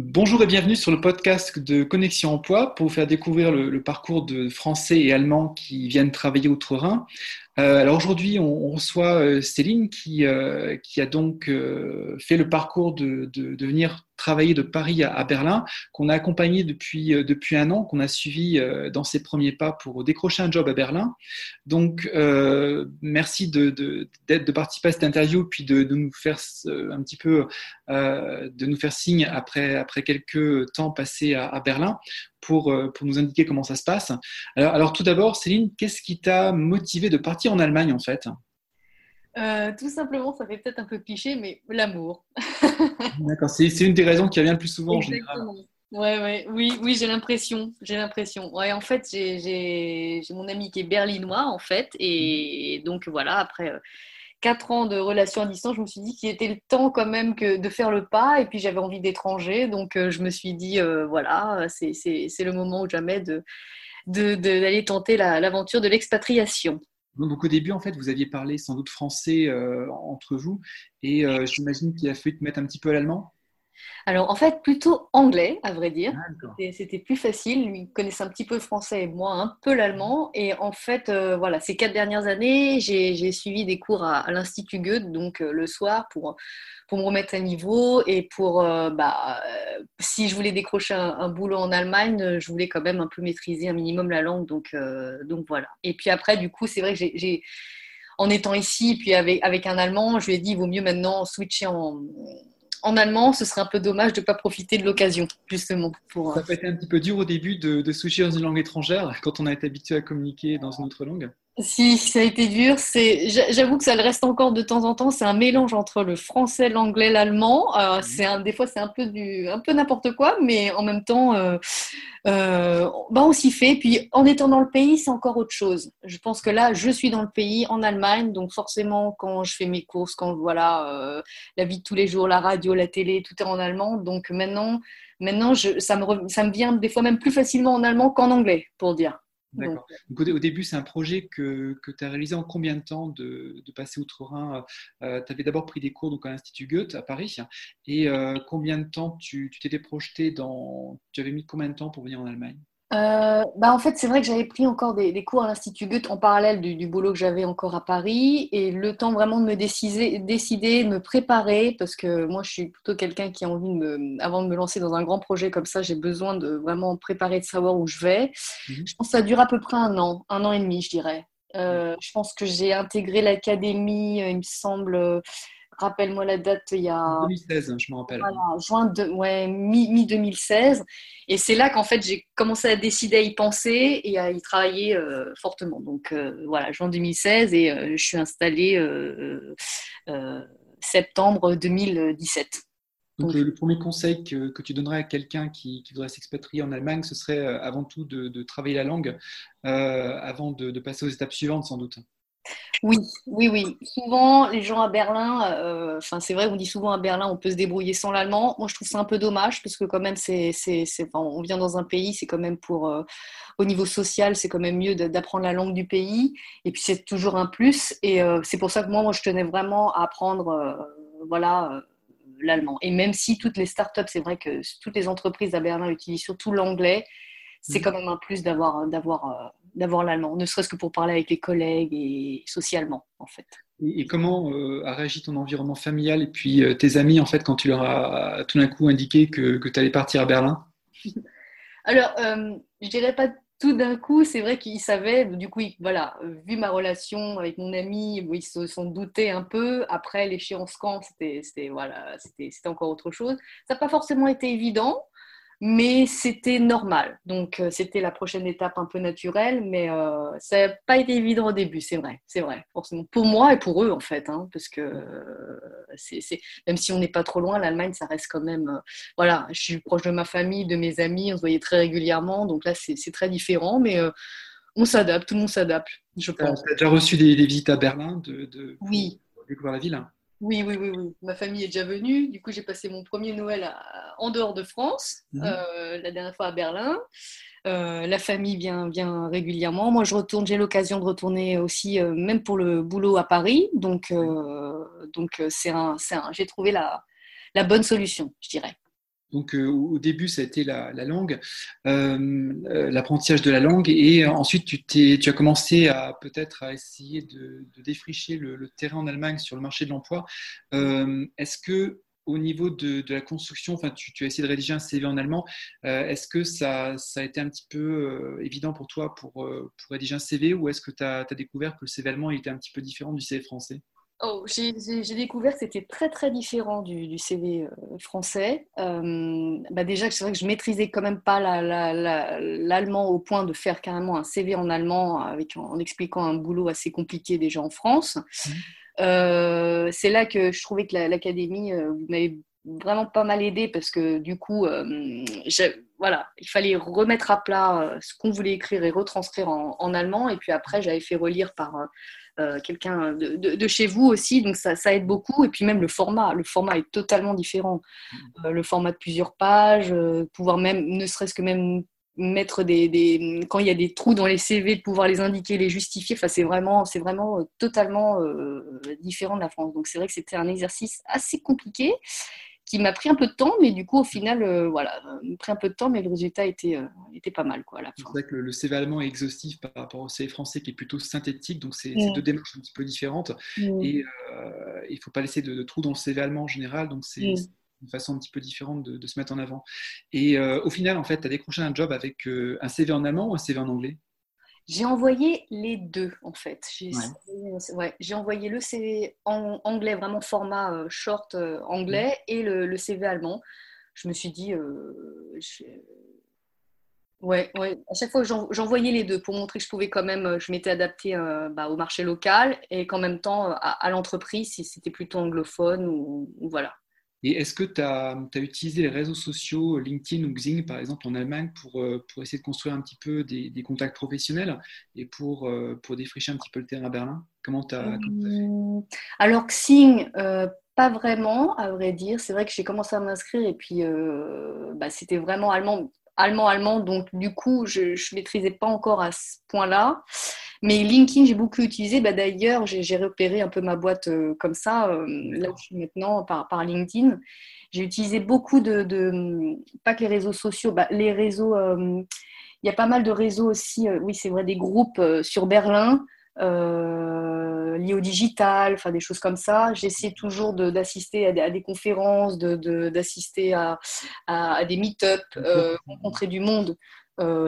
Bonjour et bienvenue sur le podcast de Connexion Emploi pour vous faire découvrir le, parcours de Français et Allemands qui viennent travailler outre-Rhin. Euh, alors aujourd'hui, on, reçoit euh, Céline qui, euh, qui a donc fait le parcours de, de, venir travailler de Paris à, Berlin, qu'on a accompagné depuis, depuis un an, qu'on a suivi dans ses premiers pas pour décrocher un job à Berlin. Donc, merci de, de, participer à cette interview, puis de, nous faire un petit peu, de nous faire signe après, après quelques temps passés à, Berlin pour, euh, pour nous indiquer comment ça se passe. Alors, alors tout d'abord, Céline, qu'est-ce qui t'a motivé de partir en Allemagne en fait? Euh, tout simplement, ça fait peut-être un peu cliché, mais l'amour. D'accord, c'est une des raisons qui revient le plus souvent en général. Ouais, ouais, oui, oui, j'ai l'impression, j'ai l'impression. Ouais, en fait, j'ai mon ami qui est berlinois, en fait, et donc voilà, après, euh, quatre ans de relation à distance, je me suis dit qu'il était le temps quand même que de faire le pas. Et puis j'avais envie d'étranger, donc euh, je me suis dit euh, voilà, c'est le moment ou jamais de d'aller tenter l'aventure de l'expatriation. Donc au début, en fait, vous aviez parlé sans doute français euh, entre vous, et j'imagine qu'il a fallu te mettre un petit peu à l'allemand? Alors en fait, plutôt anglais, à vrai dire. C'était plus facile. Lui connaissait un petit peu le français et moi un peu l'allemand. Et en fait, euh, voilà, ces quatre dernières années, j'ai suivi des cours à, l'Institut Goethe, donc euh, le soir, pour, pour me remettre à niveau et pour, euh, bah, si je voulais décrocher un, boulot en Allemagne, je voulais quand même un peu maîtriser un minimum la langue. Donc, donc voilà. Et puis après, du coup, c'est vrai que j'ai en étant ici, puis avec, avec un Allemand, je lui ai dit, il vaut mieux maintenant switcher en, en allemand, ce serait un peu dommage de ne pas profiter de l'occasion, justement. Pour... Ça peut être un petit peu dur au début de, de dans une langue étrangère quand on a été habitué à communiquer dans une autre langue. Si, ça a été dur. C'est, j'avoue que ça le reste encore de temps en temps. C'est un mélange entre le français, l'anglais, l'allemand. Euh, mhm. c'est un, des fois, c'est un peu du, un peu n'importe quoi, mais en même temps, euh, euh, bah, on s'y fait. Puis, en étant dans le pays, c'est encore autre chose. Je pense que là, je suis dans le pays, en Allemagne, donc forcément, quand je fais mes courses, quand voilà, la vie de tous les jours, la radio, la télé, tout est en allemand. Donc maintenant, maintenant, je, ça me, ça me vient des fois même plus facilement en allemand qu'en anglais, pour dire. D'accord. au, début, c'est un projet que, que tu as réalisé en combien de temps de, de passer outre-Rhin euh, Tu avais d'abord pris des cours donc, à l'Institut Goethe à Paris. Et euh, combien de temps tu t'étais projeté dans. Tu avais mis combien de temps pour venir en Allemagne? Euh, bah en fait, c'est vrai que j'avais pris encore des, cours à l'Institut Goethe en parallèle du, boulot que j'avais encore à Paris et le temps vraiment de me décider, décider, de me préparer parce que moi, je suis plutôt quelqu'un qui a envie de me, avant de me lancer dans un grand projet comme ça, j'ai besoin de vraiment préparer, de savoir où je vais. Mhm. Je pense que ça dure à peu près un an, un an et demi, je dirais. Euh, je pense que j'ai intégré l'académie, il me semble rappelle-moi la date, il y a. 2016, je me rappelle. Voilà, juin, de, ouais, mi-2016. et c'est là qu'en fait, j'ai commencé à décider à y penser et à y travailler euh, fortement. Donc euh, voilà, juin 2016 et euh, je suis installée septembre 2017. Donc, le, premier conseil que, que tu donnerais à quelqu'un qui, qui, voudrait s'expatrier en Allemagne, ce serait avant tout de, travailler la langue avant de, de passer aux étapes suivantes, sans doute. Oui, oui, oui. Souvent, les gens à Berlin, euh, enfin, c'est vrai, on dit souvent à Berlin, on peut se débrouiller sans l'allemand. Moi, je trouve ça un peu dommage parce que quand même, c'est, c'est, on vient dans un pays, c'est quand même pour, euh, au niveau social, c'est quand même mieux d'apprendre la langue du pays. Et puis, c'est toujours un plus. Et euh, c'est pour ça que moi, moi, je tenais vraiment à apprendre, voilà, l'allemand. Et même si toutes les startups, c'est vrai que toutes les entreprises à Berlin utilisent surtout l'anglais, c'est mmh. quand même un plus d'avoir, d'avoir d'avoir l'allemand, ne serait-ce que pour parler avec les collègues et socialement, en fait. Et, comment euh, a réagi ton environnement familial et puis euh, tes amis, en fait, quand tu leur as tout d'un coup indiqué que, que tu allais partir à Berlin? Alors, euh, je dirais pas tout d'un coup, c'est vrai qu'ils savaient, du coup, voilà, vu ma relation avec mon ami, ils se sont doutés un peu. Après, l'échéance quand, c'était voilà, encore autre chose. Ça n'a pas forcément été évident mais c'était normal. Donc, euh, c'était la prochaine étape un peu naturelle, mais euh, ça n'a pas été évident au début, c'est vrai, c'est vrai, forcément. Pour moi et pour eux, en fait, hein, parce que euh, c'est, même si on n'est pas trop loin, l'Allemagne, ça reste quand même. voilà, je suis proche de ma famille, de mes amis, on se voyait très régulièrement, donc là, c'est, très différent, mais on s'adapte, tout le monde s'adapte, je pense. Tu as déjà reçu des, visites à Berlin de, de, oui. découvrir la ville oui, oui, oui, oui. Ma famille est déjà venue. Du coup, j'ai passé mon premier Noël en dehors de France, mhm. euh, la dernière fois à Berlin. Euh, la famille vient, vient régulièrement. Moi, je retourne, j'ai l'occasion de retourner aussi, euh, même pour le boulot à Paris. Donc, donc c'est un, j'ai trouvé la, la bonne solution, je dirais. Donc au début, ça a été la, langue, l'apprentissage de la langue, et ensuite tu, as commencé à peut-être à essayer de, défricher le, terrain en Allemagne sur le marché de l'emploi. Est-ce que au niveau de, la construction, enfin, tu, as essayé de rédiger un CV en allemand. Euh, est-ce que ça, a été un petit peu euh, évident pour toi euh, pour, rédiger un CV ou est-ce que tu as, découvert que le CV allemand était un petit peu différent du CV français? Oh, j'ai découvert que c'était très très différent du, CV français. bah déjà, c'est vrai que je maîtrisais quand même pas l'allemand au point de faire carrément un CV en allemand avec, en, expliquant un boulot assez compliqué déjà en France. Mmh. Euh, c'est là que je trouvais que l'académie euh, m'avait vraiment pas mal aidé parce que du coup, euh, voilà, il fallait remettre à plat ce qu'on voulait écrire et retranscrire en, allemand. Et puis après, j'avais fait relire par quelqu'un de, chez vous aussi, donc ça, ça, aide beaucoup. Et puis même le format, le format est totalement différent. Mmh. le format de plusieurs pages, pouvoir même, ne serait-ce que même mettre des, quand il y a des trous dans les CV, de pouvoir les indiquer, les justifier. Enfin, c'est vraiment, c'est vraiment euh, totalement euh, différent de la France. Donc, c'est vrai que c'était un exercice assez compliqué qui m'a pris un peu de temps, mais du coup, au final, euh, voilà, m'a pris un peu de temps, mais le résultat était, était pas mal. Quoi, C'est vrai que le, CV allemand est exhaustif par rapport au CV français qui est plutôt synthétique, donc c'est deux démarches un petit peu différentes. Et il ne faut pas laisser de, trous dans le CV allemand en général, donc c'est une façon un petit peu différente de, se mettre en avant. Et euh, au final, en fait, tu as décroché un job avec euh, un CV en allemand ou un CV en anglais? J'ai envoyé les deux, en fait. J'ai ouais. envoyé le CV en anglais, vraiment format euh, short anglais, mmh. et le, CV allemand. Je me suis dit, Ouais, ouais, à chaque fois j'envoyais les deux pour montrer que je pouvais quand même, je m'étais adaptée bah, au marché local et qu'en même temps à, l'entreprise si c'était plutôt anglophone ou voilà. Et est-ce que tu as, utilisé les réseaux sociaux, LinkedIn ou Xing, par exemple, en Allemagne, pour, euh, pour essayer de construire un petit peu des, contacts professionnels et pour, euh, pour défricher un petit peu le terrain à Berlin? Comment tu mmh. Alors, Xing, euh, pas vraiment, à vrai dire. C'est vrai que j'ai commencé à m'inscrire et puis bah, c'était vraiment allemand, allemand, allemand. Donc, du coup, je ne maîtrisais pas encore à ce point-là. Mais LinkedIn, j'ai beaucoup utilisé. Bah, D'ailleurs, j'ai repéré un peu ma boîte euh, comme ça, euh, là où je suis maintenant, par, par LinkedIn. J'ai utilisé beaucoup de, de, pas que les réseaux sociaux, bah, les réseaux, euh, il y a pas mal de réseaux aussi, oui, c'est vrai, des groupes sur Berlin. liés au digital, enfin des choses comme ça. J'essaie toujours d'assister à, à, des conférences, d'assister de, à, à, des meet-up, rencontrer du monde,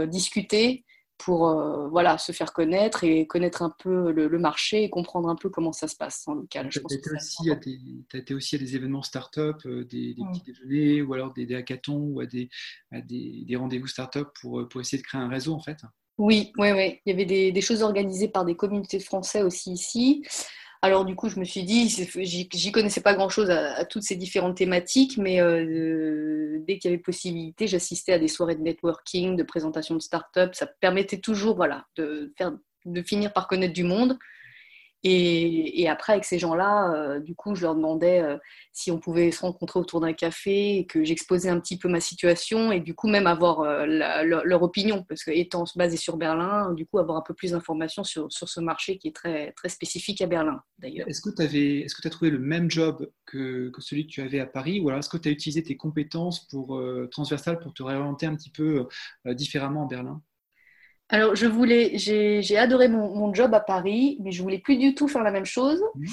discuter pour euh, voilà, se faire connaître et connaître un peu le, marché et comprendre un peu comment ça se passe en local. Tu as, été aussi à des événements start-up, euh, des, petits déjeuners ou alors des, hackathons ou à des, des, rendez-vous start-up pour, pour essayer de créer un réseau en fait Oui, oui, oui. Il y avait des, choses organisées par des communautés de Français aussi ici. Alors du coup, je me suis dit, j'y connaissais pas grand-chose à, toutes ces différentes thématiques, mais euh, dès qu'il y avait possibilité, j'assistais à des soirées de networking, de présentation de start-up. Ça permettait toujours, voilà, de finir par connaître du monde. Et, après, avec ces gens-là, euh, du coup, je leur demandais euh, si on pouvait se rencontrer autour d'un café, et que j'exposais un petit peu ma situation et du coup même avoir euh, leur, opinion, parce que étant basé sur Berlin, du coup avoir un peu plus d'informations sur, ce marché qui est très, très spécifique à Berlin d'ailleurs. Est-ce que tu est as trouvé le même job que, que, celui que tu avais à Paris, ou alors est-ce que tu as utilisé tes compétences pour, transversales pour te réorienter un petit peu différemment à Berlin? Alors, je voulais, j'ai adoré mon, job à Paris, mais je voulais plus du tout faire la même chose. Mmh.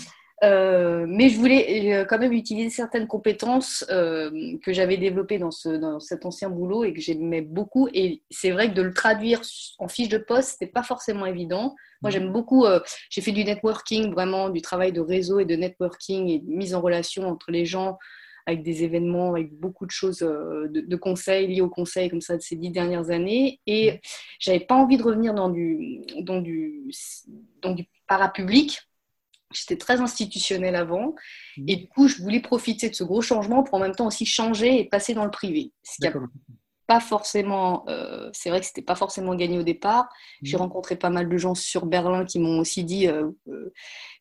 Euh, mais je voulais euh, quand même utiliser certaines compétences euh, que j'avais développées dans, ce, dans cet ancien boulot et que j'aimais beaucoup. Et c'est vrai que de le traduire en fiche de poste, c'était pas forcément évident. Moi, mmh. j'aime beaucoup. j'ai fait du networking, vraiment du travail de réseau et de networking et de mise en relation entre les gens avec des événements, avec beaucoup de choses, euh, de, conseils liés au conseil comme ça de ces dix dernières années. Et j'avais pas envie de revenir dans du, dans du, dans du parapublic. J'étais très institutionnelle avant. Mmh. Et du coup, je voulais profiter de ce gros changement pour en même temps aussi changer et passer dans le privé. Ce qui pas forcément, euh, c'est vrai que c'était pas forcément gagné au départ. J'ai mmh. rencontré pas mal de gens sur Berlin qui m'ont aussi dit euh,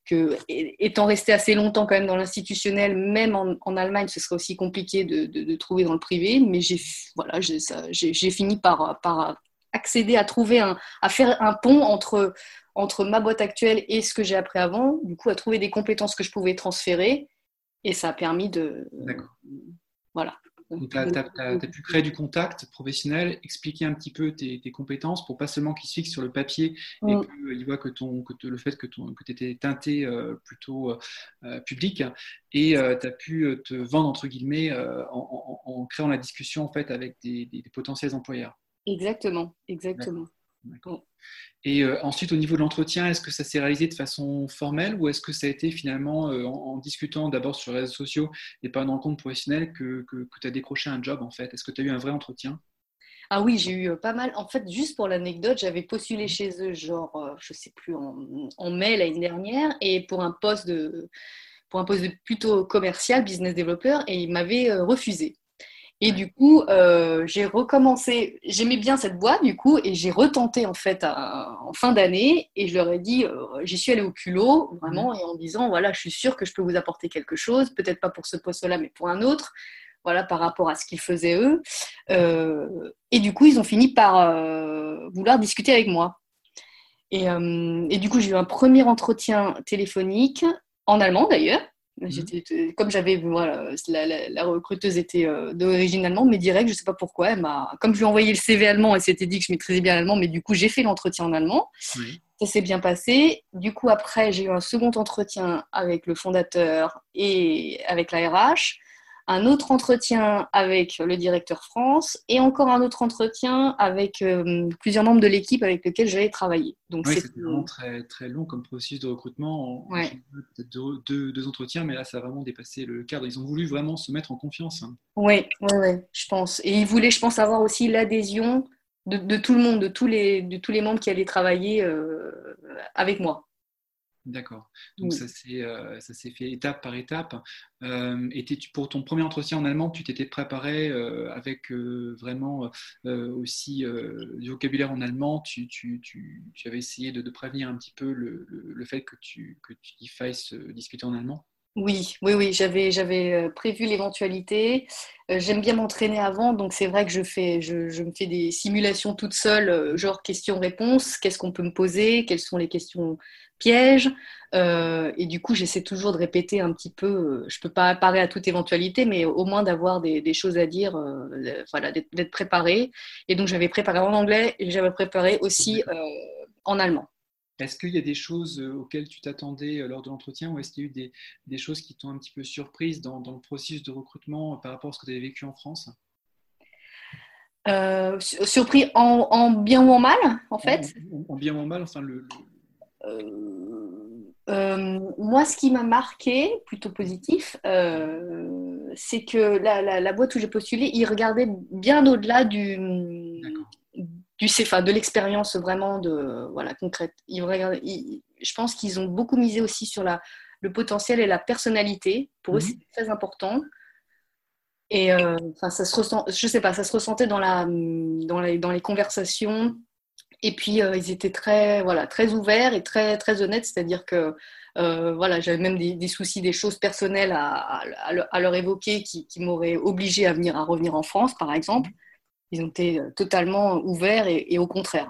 que, étant resté assez longtemps quand même dans l'institutionnel, même en, Allemagne, ce serait aussi compliqué de, trouver dans le privé. Mais j'ai voilà, j'ai fini par, par accéder à trouver un, à faire un pont entre entre ma boîte actuelle et ce que j'ai appris avant. Du coup, à trouver des compétences que je pouvais transférer, et ça a permis de, voilà tu as, pu créer du contact professionnel, expliquer un petit peu tes, compétences pour pas seulement qu'ils se fixent sur le papier et mm. qu'ils voient que, ton, que le fait que tu que étais teinté euh, plutôt euh, public et tu as pu te vendre entre guillemets en, créant la discussion en fait avec des, des potentiels employeurs. Exactement, exactement. Et euh, ensuite, au niveau de l'entretien, est-ce que ça s'est réalisé de façon formelle ou est-ce que ça a été finalement euh, en, discutant d'abord sur les réseaux sociaux et pas dans le compte professionnel que, que, tu as décroché un job en fait? Est-ce que tu as eu un vrai entretien? Ah oui, j'ai eu euh, pas mal. En fait, juste pour l'anecdote, j'avais postulé chez eux, genre, je sais plus, en, en mai l'année dernière, et pour un poste de, pour un poste de plutôt commercial, business developer, et ils m'avaient refusé. Et du coup, euh, j'ai recommencé. J'aimais bien cette boîte, du coup, et j'ai retenté en fait en fin d'année. Et je leur ai dit, euh, j'y suis allée au culot, vraiment, et en disant, voilà, je suis sûre que je peux vous apporter quelque chose, peut-être pas pour ce poste-là, mais pour un autre, voilà, par rapport à ce qu'ils faisaient eux. Euh, et du coup, ils ont fini par vouloir discuter avec moi. Et, et du coup, j'ai eu un premier entretien téléphonique, en allemand d'ailleurs. Mhm. Comme j'avais, voilà, la, recruteuse était euh, d'origine allemande, mais direct, je ne sais pas pourquoi. Elle comme je lui ai envoyé le CV allemand, elle s'était dit que je maîtrisais bien l'allemand, mais du coup, j'ai fait l'entretien en allemand. Ça s'est bien passé. Du coup, après, j'ai eu un second entretien avec le fondateur et avec la RH un autre entretien avec le directeur France et encore un autre entretien avec euh, plusieurs membres de l'équipe avec lesquels j'allais travailler. Donc c'est vraiment très, très long comme processus de recrutement. Peut-être deux, entretiens, mais là, ça a vraiment dépassé le cadre. Ils ont voulu vraiment se mettre en confiance. Hein. Oui, ouais, je pense. Et ils voulaient, je pense, avoir aussi l'adhésion de, tout le monde, de tous les, de tous les membres qui allaient travailler euh, avec moi. D'accord. Donc euh, ça s'est fait étape par étape. Euh, et pour ton premier entretien en allemand, tu t'étais préparé euh, avec vraiment aussi du vocabulaire en allemand. Tu, tu, tu, tu avais essayé de, prévenir un petit peu le, le, fait que tu, que tu fasses discuter en allemand? Oui, oui, oui, j'avais, j'avais prévu l'éventualité. J'aime bien m'entraîner avant, donc c'est vrai que je, fais, je, je, me fais des simulations toute seule, genre questions-réponses, qu'est-ce qu'on peut me poser, quelles sont les questions piège. Euh, et du coup, j'essaie toujours de répéter un petit peu. Euh, je ne peux pas apparaître à toute éventualité, mais au moins d'avoir des, choses à dire, euh, voilà, d'être préparé. Et donc, j'avais préparé en anglais et j'avais préparé aussi en allemand. Est-ce qu'il y a des choses auxquelles tu t'attendais lors de l'entretien ou est-ce qu'il y a eu des, choses qui t'ont un petit peu surprise dans, le processus de recrutement par rapport à ce que tu avais vécu en France? Surpris en, bien ou en mal, en fait? En, bien ou en mal, enfin, le, euh, euh, moi, ce qui m'a marqué, plutôt positif, euh, c'est que la, boîte où j'ai postulé, ils regardaient bien au-delà du, du CFA, de l'expérience vraiment de, voilà, concrète. Ils je pense qu'ils ont beaucoup misé aussi sur la, le potentiel et la personnalité. Pour eux, mhm. c'est très important. Et enfin, ça se ressent, je sais pas, ça se ressentait dans, la, dans, les, dans les conversations. Et puis, euh, ils étaient très, voilà, très ouverts et très, très honnêtes, c'est-à-dire que euh, voilà, j'avais même des, soucis, des choses personnelles à, à, leur évoquer qui, qui m'auraient obligé à, venir, à revenir en France, par exemple. Ils ont été euh, totalement ouverts et, au contraire,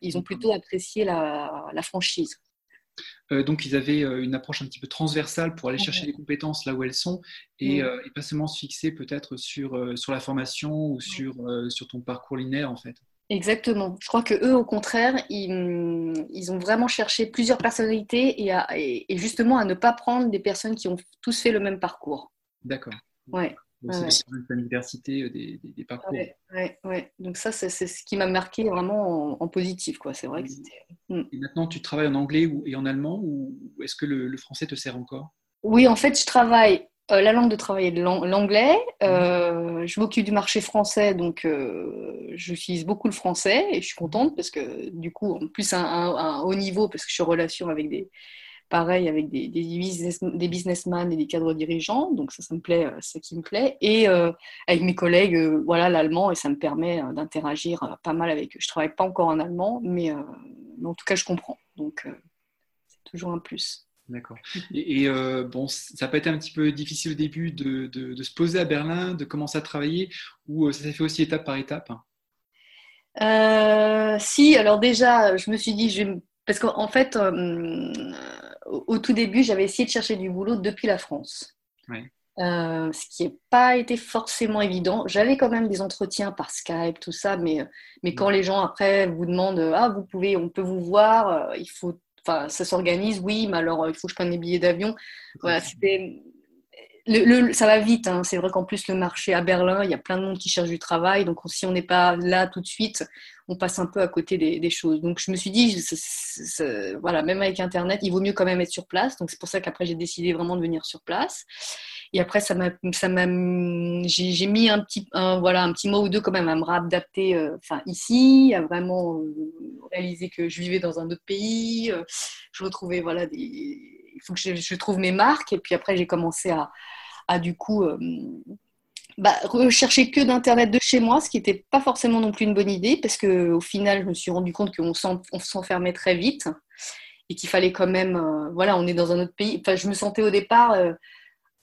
ils ont plutôt apprécié la, la franchise. donc, ils avaient une approche un petit peu transversale pour aller chercher les compétences là où elles sont et, et pas seulement se fixer peut-être sur, sur la formation ou sur, sur ton parcours linéaire en fait. Exactement. Je crois que eux, au contraire, ils, ont vraiment cherché plusieurs personnalités et, et, justement à ne pas prendre des personnes qui ont tous fait le même parcours. D'accord. Ouais. c'est diversité euh, des, des, parcours. Ouais, ouais, Donc ça, c'est ce qui m'a marqué vraiment en, positif. Quoi. C'est vrai que hmm. Et maintenant, tu travailles en anglais ou, et en allemand ou est-ce que le, le français te sert encore? Oui, en fait, je travaille euh, la langue de travail est l'anglais. Euh, je m'occupe du marché français, donc euh, j'utilise beaucoup le français et je suis contente parce que du coup, en plus, un, un, haut niveau, parce que je suis en relation avec des, pareil, avec des, des, business, des businessmen et des cadres dirigeants, donc ça, ça me plaît, c'est ce qui me plaît. Et avec mes collègues, voilà, l'allemand, et ça me permet d'interagir pas mal avec eux. Je travaille pas encore en allemand, mais, mais en tout cas, je comprends. Donc, c'est toujours un plus. D'accord. Et, euh, bon, ça n'a pas été un petit peu difficile au début de, de, se poser à Berlin, de commencer à travailler, ou euh, ça s'est fait aussi étape par étape? Euh, Si, alors déjà, je me suis dit, je... parce qu'en fait, au, tout début, j'avais essayé de chercher du boulot depuis la France. Euh, ce qui n'a pas été forcément évident. J'avais quand même des entretiens par Skype, tout ça, mais, mais quand les gens après vous demandent Ah, vous pouvez, on peut vous voir, il faut, enfin, ça s'organise, oui, mais alors il faut que je prenne les billets d'avion. Voilà, c'était le, ça va vite. Hein. C'est vrai qu'en plus, le marché à Berlin, il y a plein de monde qui cherche du travail. Donc, si on n'est pas là tout de suite, on passe un peu à côté des, choses. Donc, je me suis dit, voilà, même avec Internet, il vaut mieux quand même être sur place. Donc, c'est pour ça qu'après, j'ai décidé vraiment de venir sur place. Et après, ça m'a, ça m'a, j'ai, mis un petit, voilà, un petit mot ou deux quand même à me réadapter, euh, enfin ici, à vraiment euh, réaliser que je vivais dans un autre pays. Euh, je retrouvais voilà des il faut que je, trouve mes marques. Et puis après, j'ai commencé à, du coup bah, rechercher que d'Internet de chez moi, ce qui n'était pas forcément non plus une bonne idée, parce qu'au final, je me suis rendu compte qu'on s'enfermait très vite et qu'il fallait quand même, voilà, on est dans un autre pays. Enfin, je me sentais au départ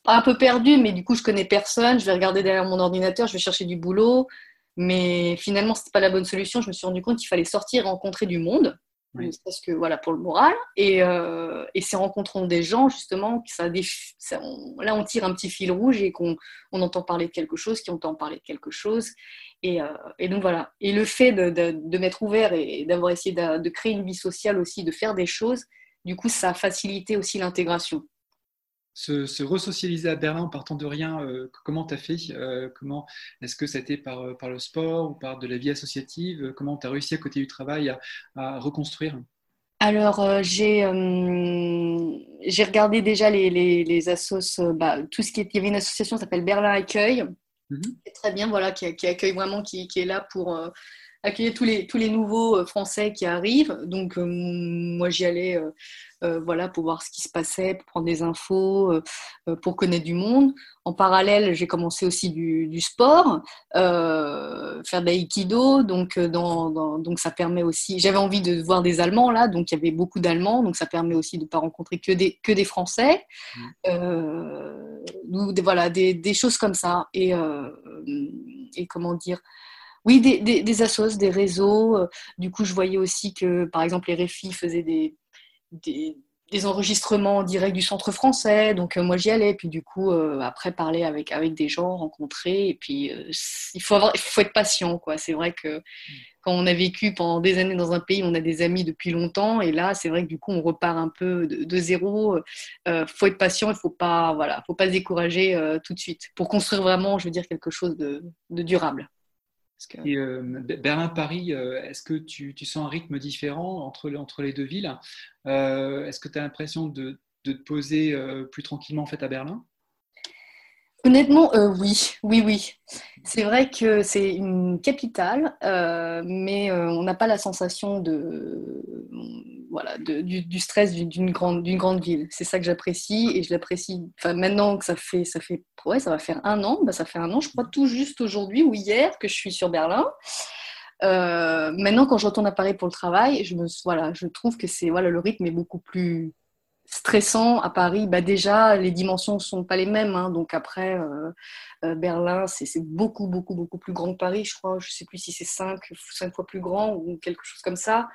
un peu perdue, mais du coup, je connais personne. Je vais regarder derrière mon ordinateur, je vais chercher du boulot. Mais finalement, ce n'était pas la bonne solution. Je me suis rendu compte qu'il fallait sortir et rencontrer du monde parce que voilà pour le moral et, euh, et c'est rencontrant des gens justement ça, là on tire un petit fil rouge et qu'on on entend parler de quelque chose qui entend parler de quelque chose et, euh, et donc voilà et le fait de, de, m'être ouvert et d'avoir essayé de, de, créer une vie sociale aussi de faire des choses du coup ça a facilité aussi l'intégration se, se resocialiser à Berlin en partant de rien, euh, comment tu as fait euh, comment Est-ce que c'était par, euh, par le sport ou par de la vie associative Comment tu as réussi à côté du travail à, reconstruire? Alors, j'ai j'ai regardé déjà les, les, les assos, bah, tout ce qui est, il y avait une association qui s'appelle Berlin Accueil, mmh très bien, voilà, qui, qui, accueille vraiment, qui, qui est là pour accueillir tous les, tous les nouveaux Français qui arrivent. Donc, moi, j'y allais euh, voilà, pour voir ce qui se passait, pour prendre des infos, euh, euh, pour connaître du monde. En parallèle, j'ai commencé aussi du, sport, faire de l'aïkido, donc, donc ça permet aussi. J'avais envie de voir des Allemands là, donc il y avait beaucoup d'Allemands, donc ça permet aussi de ne pas rencontrer que des, que des Français. Mmh. voilà, des, choses comme ça. Et, et comment dire oui, des, des, des réseaux. Du coup, je voyais aussi que, par exemple, les réfis faisaient des, enregistrements en direct du centre français. Donc euh, moi j'y allais, puis du coup euh, après parler avec, des gens, rencontrer, et puis euh, il, faut avoir, il faut être patient. C'est vrai que quand on a vécu pendant des années dans un pays, on a des amis depuis longtemps, et là c'est vrai que du coup on repart un peu de, zéro. Il faut être patient, il faut pas voilà, faut pas se décourager tout de suite pour construire vraiment, je veux dire quelque chose de durable. Euh, Berlin-Paris, euh, est-ce que tu, sens un rythme différent entre, les deux villes? Euh, Est-ce que tu as l'impression de, de, te poser plus tranquillement en fait à Berlin? Honnêtement, euh, oui, oui, oui. C'est vrai que c'est une capitale, euh, mais euh, on n'a pas la sensation de, voilà, du, stress d'une grande, d'une grande ville. C'est ça que j'apprécie et je l'apprécie. Enfin, maintenant que ça fait, ça fait, ouais, ça va faire un an. Bah, ça fait un an, je crois, tout juste aujourd'hui ou hier que je suis sur Berlin. maintenant, quand je retourne à Paris pour le travail, je me, voilà, je trouve que c'est, voilà, le rythme est beaucoup plus stressant à Paris, bah déjà les dimensions ne sont pas les mêmes. Hein. donc après, euh, euh, Berlin, c'est beaucoup, beaucoup, beaucoup plus grand que Paris, je crois. Je sais plus si c'est cinq, cinq fois plus grand ou quelque chose comme ça.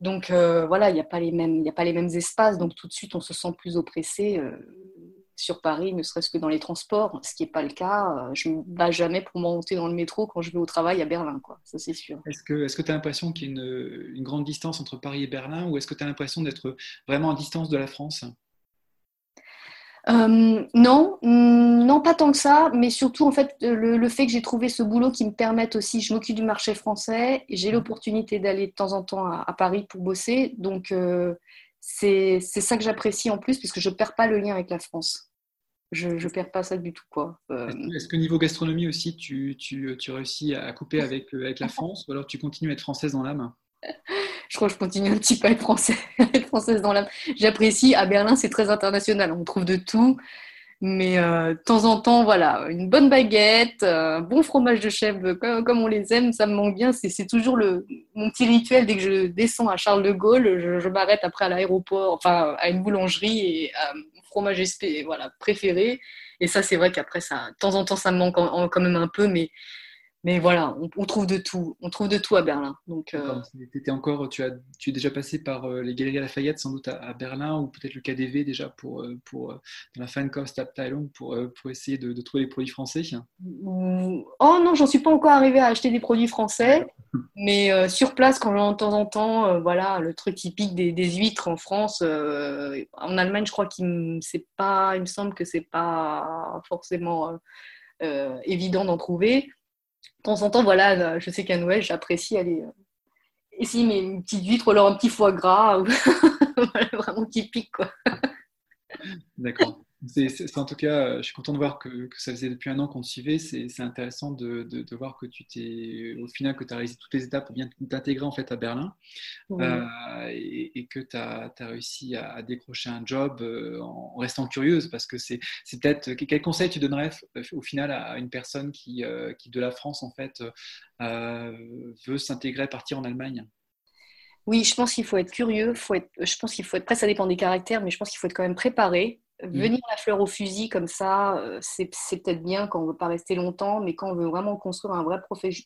Donc euh, voilà, il n'y a, pas les mêmes, a pas les mêmes espaces. Donc tout de suite, on se sent plus oppressé sur Paris, ne serait-ce que dans les transports, ce qui n'est pas le cas. Euh, je ne me bats jamais pour monter dans le métro quand je vais au travail à Berlin, quoi. ça c'est sûr. Est-ce que tu as l'impression qu'il y a une, une, grande distance entre Paris et Berlin ou est-ce que tu as l'impression d'être vraiment à distance de la France? Euh, non, non, pas tant que ça, mais surtout en fait le, fait que j'ai trouvé ce boulot qui me permette aussi, je m'occupe du marché français, j'ai mmh. l'opportunité d'aller de temps en temps à, Paris pour bosser, donc euh, c'est ça que j'apprécie en plus puisque je ne perds pas le lien avec la France je ne perds pas ça du tout. quoi. Euh, est-ce que niveau gastronomie aussi, tu, tu, tu réussis à couper avec, euh, avec la France ou alors tu continues à être française dans l'âme? Je crois que je continue un petit peu à être, français, française dans l'âme. J'apprécie, à Berlin, c'est très international, on trouve de tout. Mais euh, de temps en temps, voilà, une bonne baguette, un bon fromage de chèvre, comme, on les aime, ça me manque bien. C'est toujours le, mon petit rituel. Dès que je descends à Charles de Gaulle, je, m'arrête après à l'aéroport, enfin à une boulangerie et fromage SP, voilà, préféré. Et ça, c'est vrai qu'après, ça, de temps en temps, ça me manque quand même un peu, mais, mais voilà, on, trouve de tout. On trouve de tout à Berlin. Donc, euh, encore, tu, as, tu es déjà passé par euh, les Galeries Lafayette, sans doute à, Berlin, ou peut-être le KDV déjà pour, euh, pour dans la Fankost Abteilung pour, pour essayer de, trouver des produits français Oh non, j'en suis pas encore arrivé à acheter des produits français. Mais sur place, quand de temps en temps, voilà, le truc typique des, des huîtres en France, en Allemagne, je crois qu'il c'est pas, il me semble que c'est pas forcément évident d'en trouver de temps en temps, voilà, euh, je sais qu'à Noël, j'apprécie aller essayer euh, mes petites huîtres ou alors un petit foie gras, vraiment typique. Quoi. D'accord. C'est, en tout cas, je suis content de voir que, ça faisait depuis un an qu'on te suivait. C'est, intéressant de, de, voir que tu t'es, au final, que tu as réalisé toutes les étapes pour bien t'intégrer en fait à Berlin euh, et, que tu as, réussi à, décrocher un job euh, en restant curieuse parce que c'est, peut-être quel conseil tu donnerais euh, au final à une personne qui, qui de la France en fait veut s'intégrer, partir en Allemagne? Oui, je pense qu'il faut être curieux, faut être, je pense qu'il faut être, après ça dépend des caractères, mais je pense qu'il faut être quand même préparé. Mm. Venir la fleur au fusil comme ça, euh, c'est peut-être bien quand on ne veut pas rester longtemps, mais quand on veut vraiment construire un vrai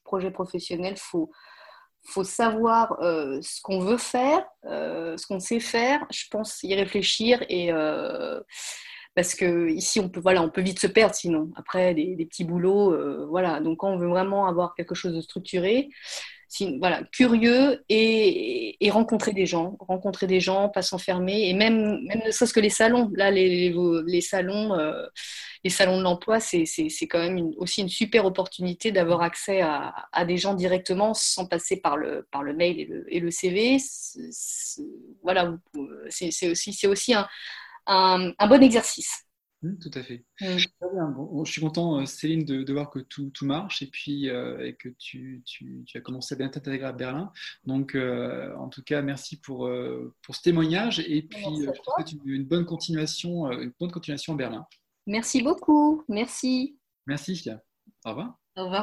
projet professionnel, il faut, faut savoir euh, ce qu'on veut faire, euh, ce qu'on sait faire, je pense y réfléchir et parce que ici on peut voilà on peut vite se perdre sinon après des, petits boulots voilà donc quand on veut vraiment avoir quelque chose de structuré voilà, curieux et, rencontrer des gens, rencontrer des gens, pas s'enfermer, et même, même ne serait-ce que les salons. Là, les, les, salons, euh, les salons de l'emploi, c'est quand même aussi une super opportunité d'avoir accès à, des gens directement sans passer par le, par le mail et le, et le CV. voilà, c'est aussi, aussi un, un, un bon exercice. Mmh, tout à fait. Mmh. je suis content, euh, Céline, de, voir que tout, marche et puis euh, et que tu, as commencé à bien t'intégrer à Berlin. Donc, euh, en tout cas, merci pour, pour ce témoignage et puis je te souhaite une, bonne continuation, une bonne continuation à Berlin. Merci beaucoup. Merci. Merci. Au revoir. Au revoir.